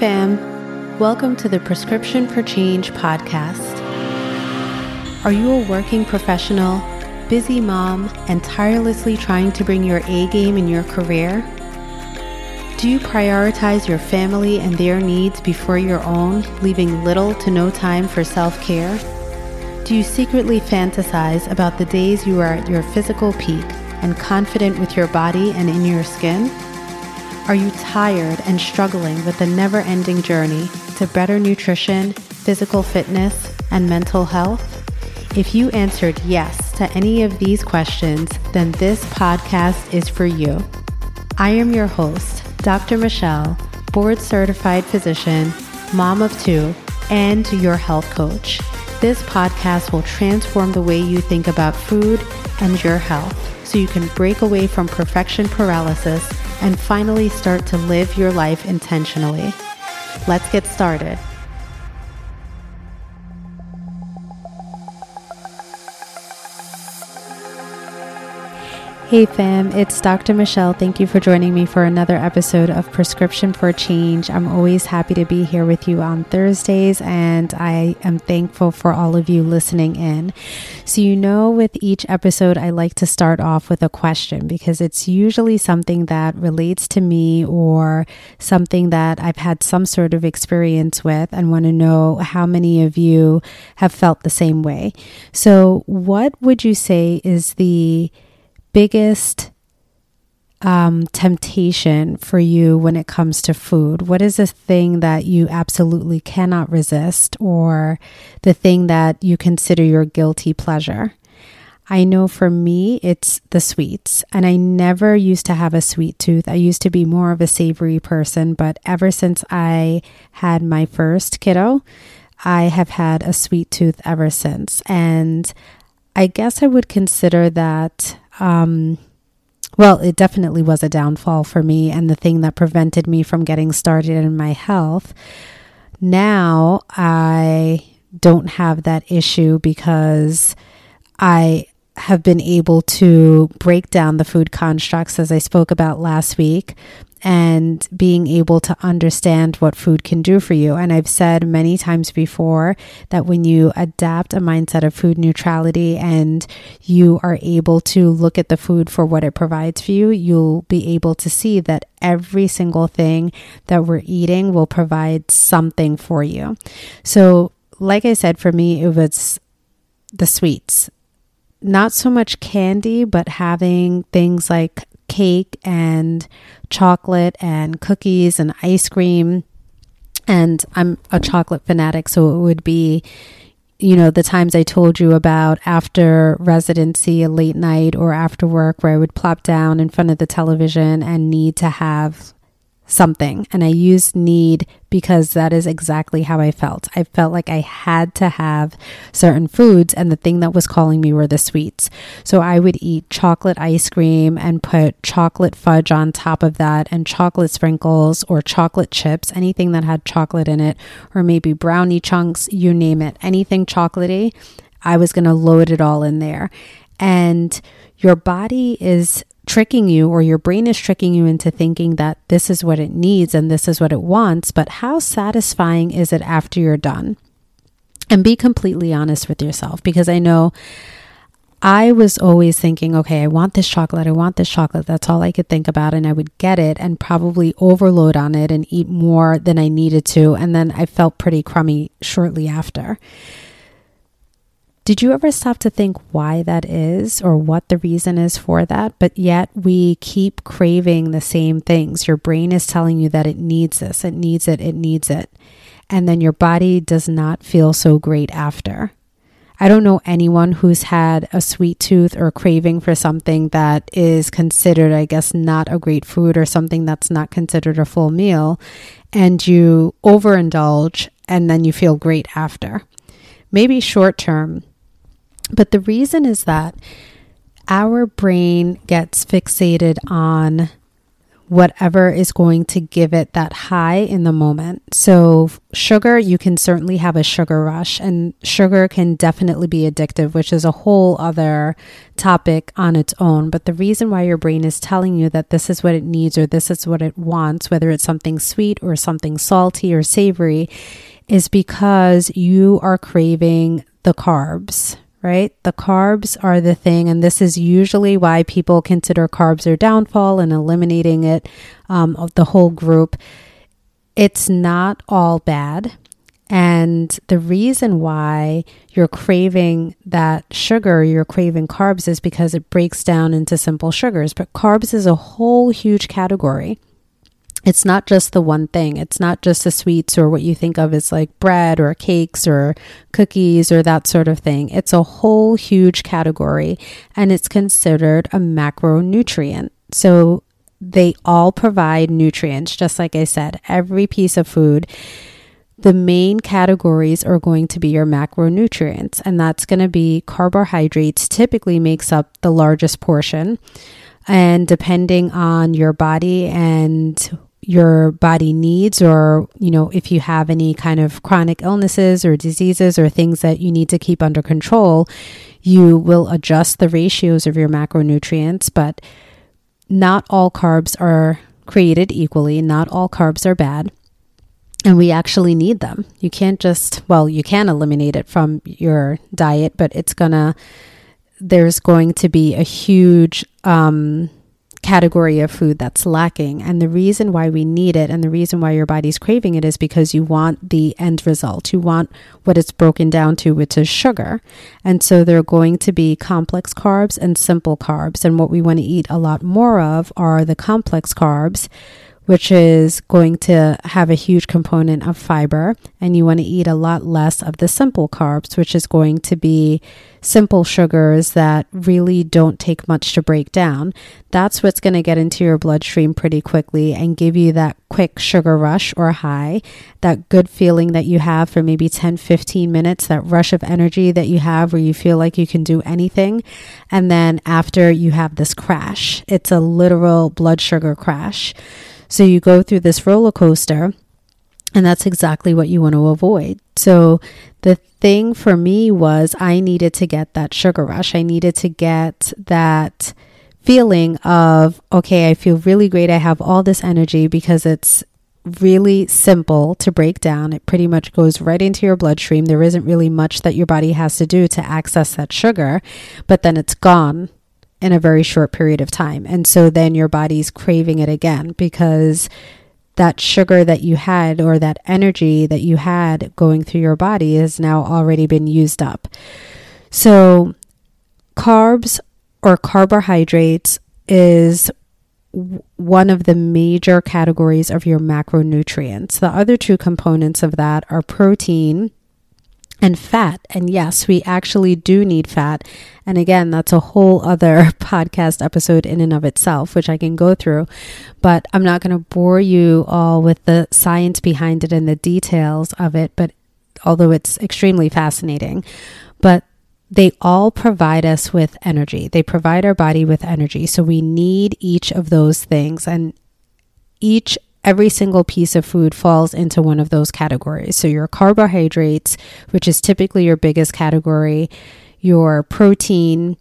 fam. Welcome to the Prescription for Change podcast. Are you a working professional, busy mom, and tirelessly trying to bring your A game in your career? Do you prioritize your family and their needs before your own, leaving little to no time for self care? Do you secretly fantasize about the days you are at your physical peak and confident with your body and in your skin? Are you tired and struggling with the never ending journey to better nutrition, physical fitness, and mental health? If you answered yes to any of these questions, then this podcast is for you. I am your host, Dr. Michelle, board certified physician, mom of two, and your health coach. This podcast will transform the way you think about food and your health so you can break away from perfection paralysis and finally start to live your life intentionally. Let's get started. Hey fam, it's Dr. Michelle. Thank you for joining me for another episode of Prescription for Change. I'm always happy to be here with you on Thursdays, and I am thankful for all of you listening in. So, you know, with each episode, I like to start off with a question because it's usually something that relates to me or something that I've had some sort of experience with and want to know how many of you have felt the same way. So, what would you say is the biggest um, temptation for you when it comes to food? What is a thing that you absolutely cannot resist, or the thing that you consider your guilty pleasure? I know for me, it's the sweets. And I never used to have a sweet tooth. I used to be more of a savory person, but ever since I had my first kiddo, I have had a sweet tooth ever since. And I guess I would consider that um, well, it definitely was a downfall for me and the thing that prevented me from getting started in my health. Now I don't have that issue because I have been able to break down the food constructs as I spoke about last week and being able to understand what food can do for you. And I've said many times before that when you adapt a mindset of food neutrality and you are able to look at the food for what it provides for you, you'll be able to see that every single thing that we're eating will provide something for you. So, like I said, for me, it was the sweets. Not so much candy, but having things like cake and chocolate and cookies and ice cream. And I'm a chocolate fanatic, so it would be, you know, the times I told you about after residency, a late night or after work, where I would plop down in front of the television and need to have something. And I use need because that is exactly how I felt. I felt like I had to have certain foods, and the thing that was calling me were the sweets. So I would eat chocolate ice cream and put chocolate fudge on top of that, and chocolate sprinkles or chocolate chips, anything that had chocolate in it, or maybe brownie chunks, you name it, anything chocolatey. I was going to load it all in there. And your body is tricking you or your brain is tricking you into thinking that this is what it needs and this is what it wants, but how satisfying is it after you're done? And be completely honest with yourself because I know I was always thinking, okay, I want this chocolate, I want this chocolate. That's all I could think about. And I would get it and probably overload on it and eat more than I needed to. And then I felt pretty crummy shortly after. Did you ever stop to think why that is or what the reason is for that? But yet we keep craving the same things. Your brain is telling you that it needs this, it needs it, it needs it. And then your body does not feel so great after. I don't know anyone who's had a sweet tooth or craving for something that is considered, I guess, not a great food or something that's not considered a full meal, and you overindulge and then you feel great after. Maybe short term, but the reason is that our brain gets fixated on whatever is going to give it that high in the moment. So, sugar, you can certainly have a sugar rush, and sugar can definitely be addictive, which is a whole other topic on its own. But the reason why your brain is telling you that this is what it needs or this is what it wants, whether it's something sweet or something salty or savory, is because you are craving the carbs, right? The carbs are the thing, and this is usually why people consider carbs their downfall and eliminating it um, of the whole group. It's not all bad. And the reason why you're craving that sugar, you're craving carbs, is because it breaks down into simple sugars. But carbs is a whole huge category it's not just the one thing. It's not just the sweets or what you think of as like bread or cakes or cookies or that sort of thing. It's a whole huge category and it's considered a macronutrient. So they all provide nutrients, just like I said, every piece of food. The main categories are going to be your macronutrients, and that's going to be carbohydrates, typically makes up the largest portion. And depending on your body and your body needs or you know if you have any kind of chronic illnesses or diseases or things that you need to keep under control you will adjust the ratios of your macronutrients. But not all carbs are created equally. Not all carbs are bad. And we actually need them. You can't just well you can eliminate it from your diet but it's gonna there's going to be a huge um category of food that's lacking. And the reason why we need it and the reason why your body's craving it is because you want the end result. You want what it's broken down to, which is sugar. And so there are going to be complex carbs and simple carbs. And what we want to eat a lot more of are the complex carbs which is going to have a huge component of fiber. And you want to eat a lot less of the simple carbs, which is going to be simple sugars that really don't take much to break down. That's what's going to get into your bloodstream pretty quickly and give you that quick sugar rush or high, that good feeling that you have for maybe 10, 15 minutes, that rush of energy that you have where you feel like you can do anything. And then after you have this crash, it's a literal blood sugar crash. So you go through this roller coaster, and that's exactly what you want to avoid. So the thing for me was I needed to get that sugar rush. I needed to get that feeling of, okay, I feel really great. I have all this energy because it's really simple to break down. It pretty much goes right into your bloodstream. There isn't really much that your body has to do to access that sugar, but then it's gone in a very short period of time. And so then your body's craving it again because that sugar that you had or that energy that you had going through your body has now already been used up. So, carbs or carbohydrates is one of the major categories of your macronutrients. The other two components of that are protein and fat. And yes, we actually do need fat. And again, that's a whole other podcast episode in and of itself, which I can go through. But I'm not going to bore you all with the science behind it and the details of it. But although it's extremely fascinating, but they all provide us with energy. They provide our body with energy. So we need each of those things. And each every single piece of food falls into one of those categories. So, your carbohydrates, which is typically your biggest category, your protein,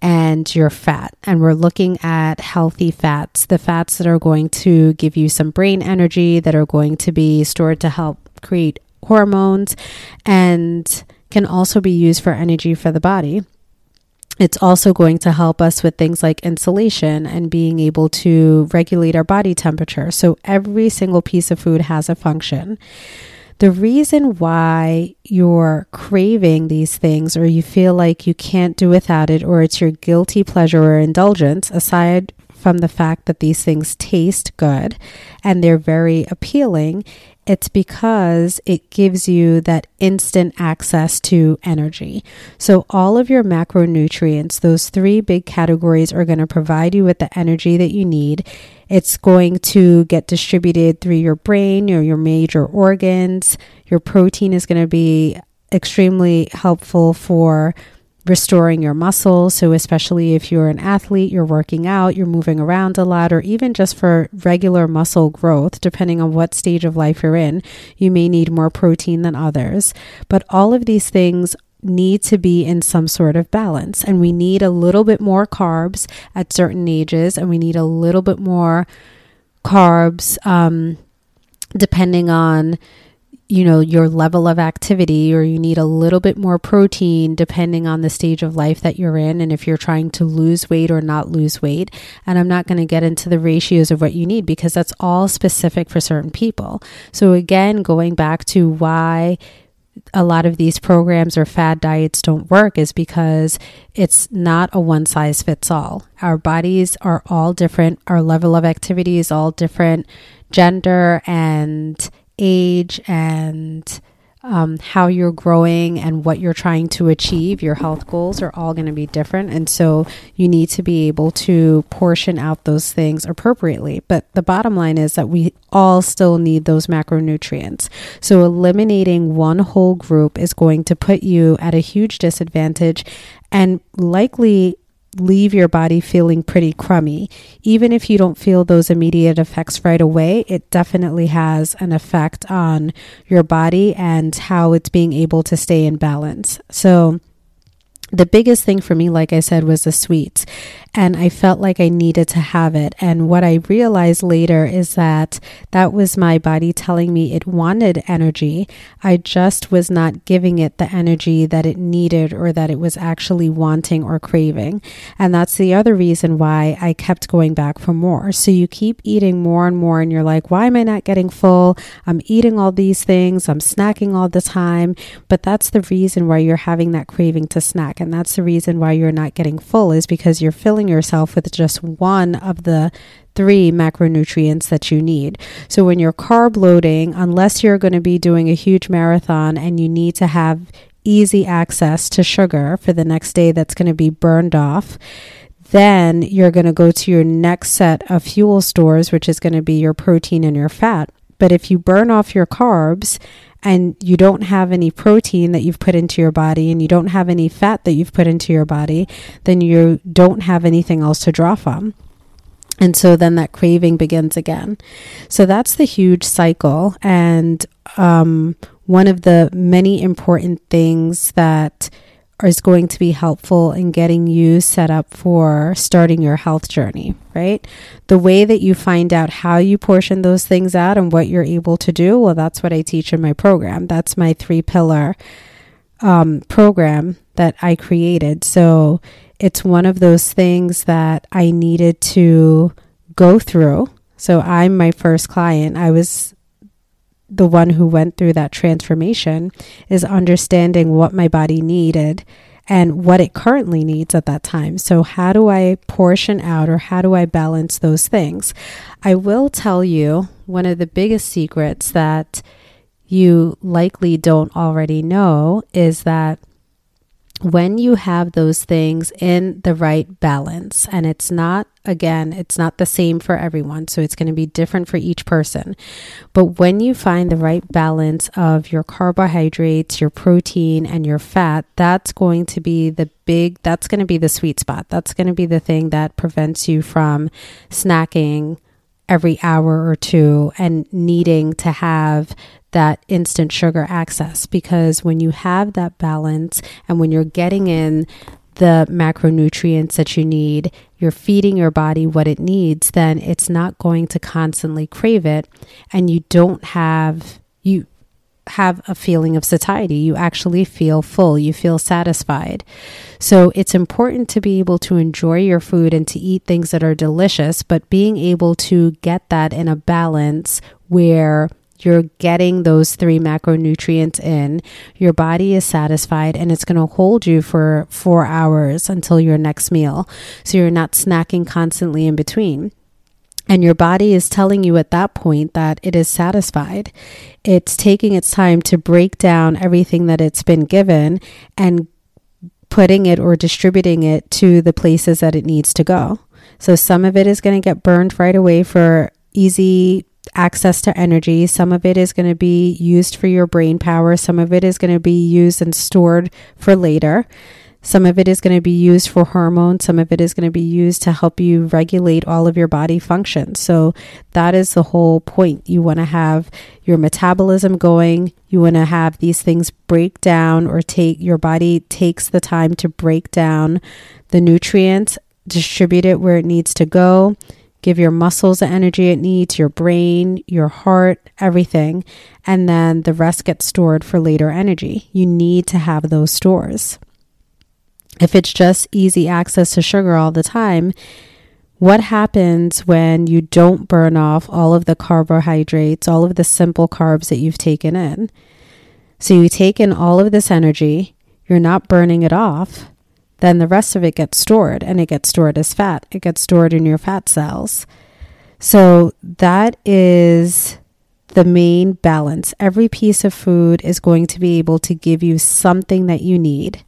and your fat. And we're looking at healthy fats, the fats that are going to give you some brain energy, that are going to be stored to help create hormones, and can also be used for energy for the body. It's also going to help us with things like insulation and being able to regulate our body temperature. So, every single piece of food has a function. The reason why you're craving these things or you feel like you can't do without it or it's your guilty pleasure or indulgence, aside from the fact that these things taste good and they're very appealing, it's because it gives you that instant access to energy. So, all of your macronutrients, those three big categories, are going to provide you with the energy that you need. It's going to get distributed through your brain or your major organs. Your protein is going to be extremely helpful for restoring your muscles. So, especially if you're an athlete, you're working out, you're moving around a lot, or even just for regular muscle growth, depending on what stage of life you're in, you may need more protein than others. But all of these things need to be in some sort of balance. And we need a little bit more carbs at certain ages, and we need a little bit more carbs um, depending on you know your level of activity or you need a little bit more protein depending on the stage of life that you're in and if you're trying to lose weight or not lose weight and I'm not going to get into the ratios of what you need because that's all specific for certain people. So again going back to why a lot of these programs or fad diets don't work is because it's not a one size fits all. Our bodies are all different, our level of activity is all different, gender and age and um, how you're growing and what you're trying to achieve, your health goals are all going to be different. And so you need to be able to portion out those things appropriately. But the bottom line is that we all still need those macronutrients. So eliminating one whole group is going to put you at a huge disadvantage and likely leave your body feeling pretty crummy. Even if you don't feel those immediate effects right away, it definitely has an effect on your body and how it's being able to stay in balance. So, the biggest thing for me, like I said, was the sweets and I felt like I needed to have it. And what I realized later is that that was my body telling me it wanted energy. I just was not giving it the energy that it needed or that it was actually wanting or craving. And that's the other reason why I kept going back for more. So you keep eating more and more, and you're like, why am I not getting full? I'm eating all these things, I'm snacking all the time. But that's the reason why you're having that craving to snack. And that's the reason why you're not getting full, is because you're filling yourself with just one of the three macronutrients that you need. So when you're carb loading, unless you're going to be doing a huge marathon and you need to have easy access to sugar for the next day that's going to be burned off, then you're going to go to your next set of fuel stores, which is going to be your protein and your fat. But if you burn off your carbs and you don't have any protein that you've put into your body and you don't have any fat that you've put into your body, then you don't have anything else to draw from. And so then that craving begins again. So that's the huge cycle. And um, one of the many important things that is going to be helpful in getting you set up for starting your health journey, right? The way that you find out how you portion those things out and what you're able to do, well, that's what I teach in my program. That's my three pillar um, program that I created. So it's one of those things that I needed to go through. So I'm my first client. I was the one who went through that transformation is understanding what my body needed and what it currently needs at that time. So, how do I portion out or how do I balance those things? I will tell you one of the biggest secrets that you likely don't already know is that when you have those things in the right balance, and it's not, again, it's not the same for everyone, so it's going to be different for each person. But when you find the right balance of your carbohydrates, your protein, and your fat, that's going to be the big, that's going to be the sweet spot. That's going to be the thing that prevents you from snacking every hour or two and needing to have that instant sugar access. Because when you have that balance and when you're getting in the macronutrients that you need, you're feeding your body what it needs, then it's not going to constantly crave it. And you don't have you have a feeling of satiety. You actually feel full, you feel satisfied. So it's important to be able to enjoy your food and to eat things that are delicious, but being able to get that in a balance where you're getting those three macronutrients in, your body is satisfied, and it's going to hold you for four hours until your next meal. So you're not snacking constantly in between. And your body is telling you at that point that it is satisfied. It's taking its time to break down everything that it's been given and putting it or distributing it to the places that it needs to go. So some of it is going to get burned right away for easy access to energy. Some of it is going to be used for your brain power. Some of it is going to be used and stored for later. Some of it is going to be used for hormones. Some of it is going to be used to help you regulate all of your body functions. So that is the whole point. You want to have your metabolism going. You want to have these things break down or take your body takes the time to break down the nutrients, distribute it where it needs to go give your muscles the energy it needs, your brain, your heart, everything. And then the rest gets stored for later energy. You need to have those stores. If it's just easy access to sugar all the time, what happens when you don't burn off all of the carbohydrates, all of the simple carbs that you've taken in? So you take in all of this energy, you're not burning it off, then the rest of it gets stored and it gets stored as fat. It gets stored in your fat cells. So that is the main balance. Every piece of food is going to be able to give you something that you need.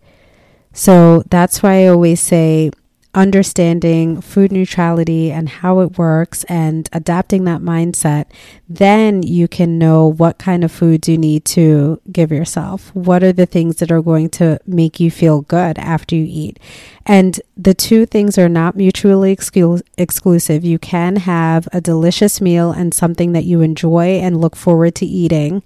So that's why I always say understanding food neutrality and how it works and adapting that mindset, then you can know what kind of foods you need to give yourself. What are the things that are going to make you feel good after you eat? And the two things are not mutually exclu- exclusive. You can have a delicious meal and something that you enjoy and look forward to eating.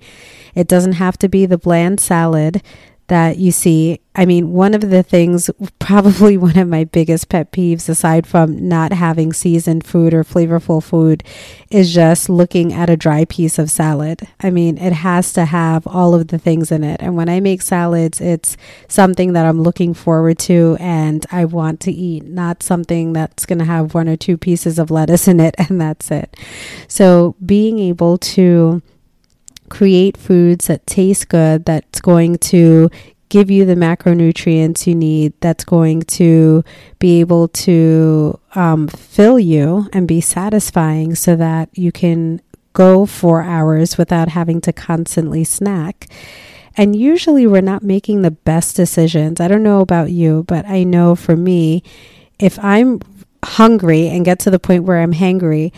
It doesn't have to be the bland salad that you see. I mean, one of the things, probably one of my biggest pet peeves, aside from not having seasoned food or flavorful food, is just looking at a dry piece of salad. I mean, it has to have all of the things in it. And when I make salads, it's something that I'm looking forward to and I want to eat, not something that's going to have one or two pieces of lettuce in it and that's it. So being able to create foods that taste good, that's going to give you the macronutrients you need, that's going to be able to um, fill you and be satisfying so that you can go four hours without having to constantly snack. And usually we're not making the best decisions. I don't know about you, but I know for me, if I'm hungry and get to the point where I'm hangry,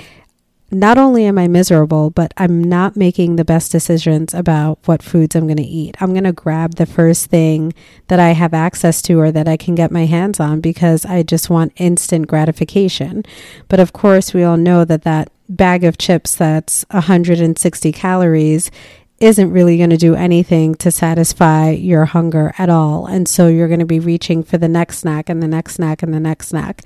not only am I miserable, but I'm not making the best decisions about what foods I'm going to eat. I'm going to grab the first thing that I have access to or that I can get my hands on because I just want instant gratification. But of course, we all know that that bag of chips that's 160 calories isn't really going to do anything to satisfy your hunger at all. And so you're going to be reaching for the next snack and the next snack and the next snack.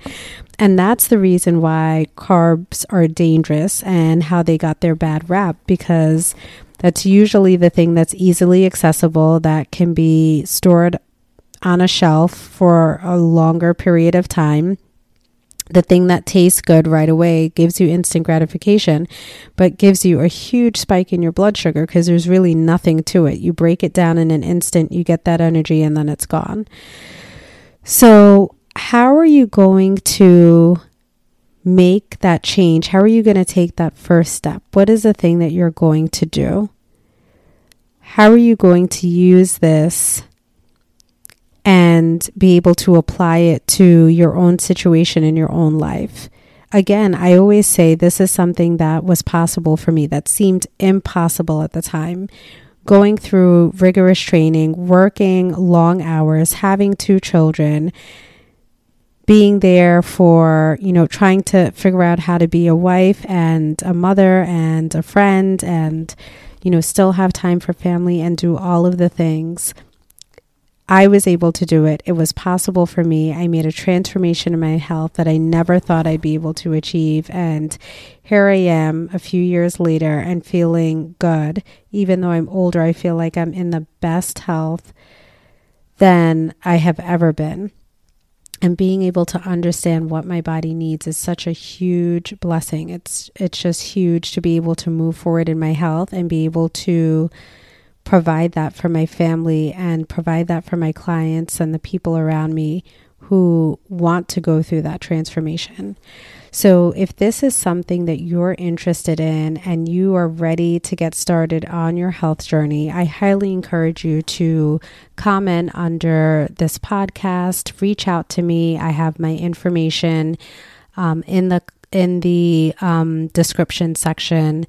And that's the reason why carbs are dangerous and how they got their bad rap because that's usually the thing that's easily accessible that can be stored on a shelf for a longer period of time the thing that tastes good right away gives you instant gratification, but gives you a huge spike in your blood sugar because there's really nothing to it. You break it down in an instant, you get that energy, and then it's gone. So, how are you going to make that change? How are you going to take that first step? What is the thing that you're going to do? How are you going to use this and be able to apply it to your own situation in your own life. Again, I always say this is something that was possible for me that seemed impossible at the time. Going through rigorous training, working long hours, having two children, being there for, you know, trying to figure out how to be a wife and a mother and a friend and, you know, still have time for family and do all of the things I was able to do it. It was possible for me. I made a transformation in my health that I never thought I'd be able to achieve. And here I am a few years later and feeling good. Even though I'm older, I feel like I'm in the best health than I have ever been. And being able to understand what my body needs is such a huge blessing. It's it's just huge to be able to move forward in my health and be able to provide that for my family and provide that for my clients and the people around me who want to go through that transformation. So, if this is something that you're interested in and you are ready to get started on your health journey, I highly encourage you to comment under this podcast, reach out to me. I have my information um, in the in the um, description section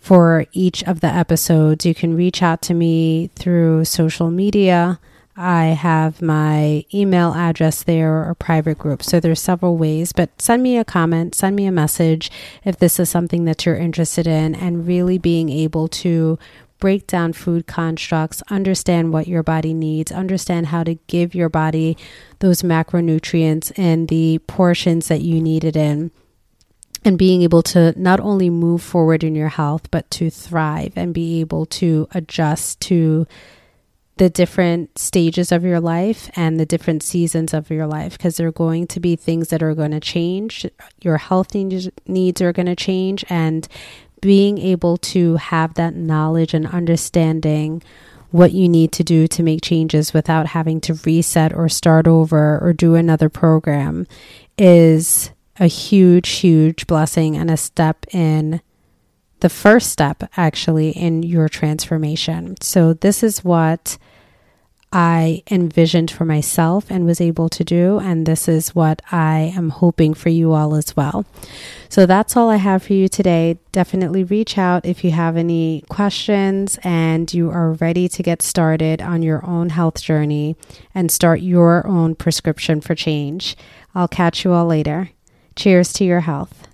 for each of the episodes. You can reach out to me through social media. I have my email address there or private group. So there's several ways, but send me a comment, send me a message if this is something that you're interested in and really being able to break down food constructs, understand what your body needs, understand how to give your body those macronutrients in the portions that you need it in. And being able to not only move forward in your health, but to thrive and be able to adjust to the different stages of your life and the different seasons of your life because there are going to be things that are going to change. Your health needs are going to change, and being able to have that knowledge and understanding what you need to do to make changes without having to reset or start over or do another program is a huge, huge blessing and a step in the first step actually in your transformation. So, this is what I envisioned for myself and was able to do. And this is what I am hoping for you all as well. So that's all I have for you today. Definitely reach out if you have any questions and you are ready to get started on your own health journey and start your own prescription for change. I'll catch you all later. Cheers to your health.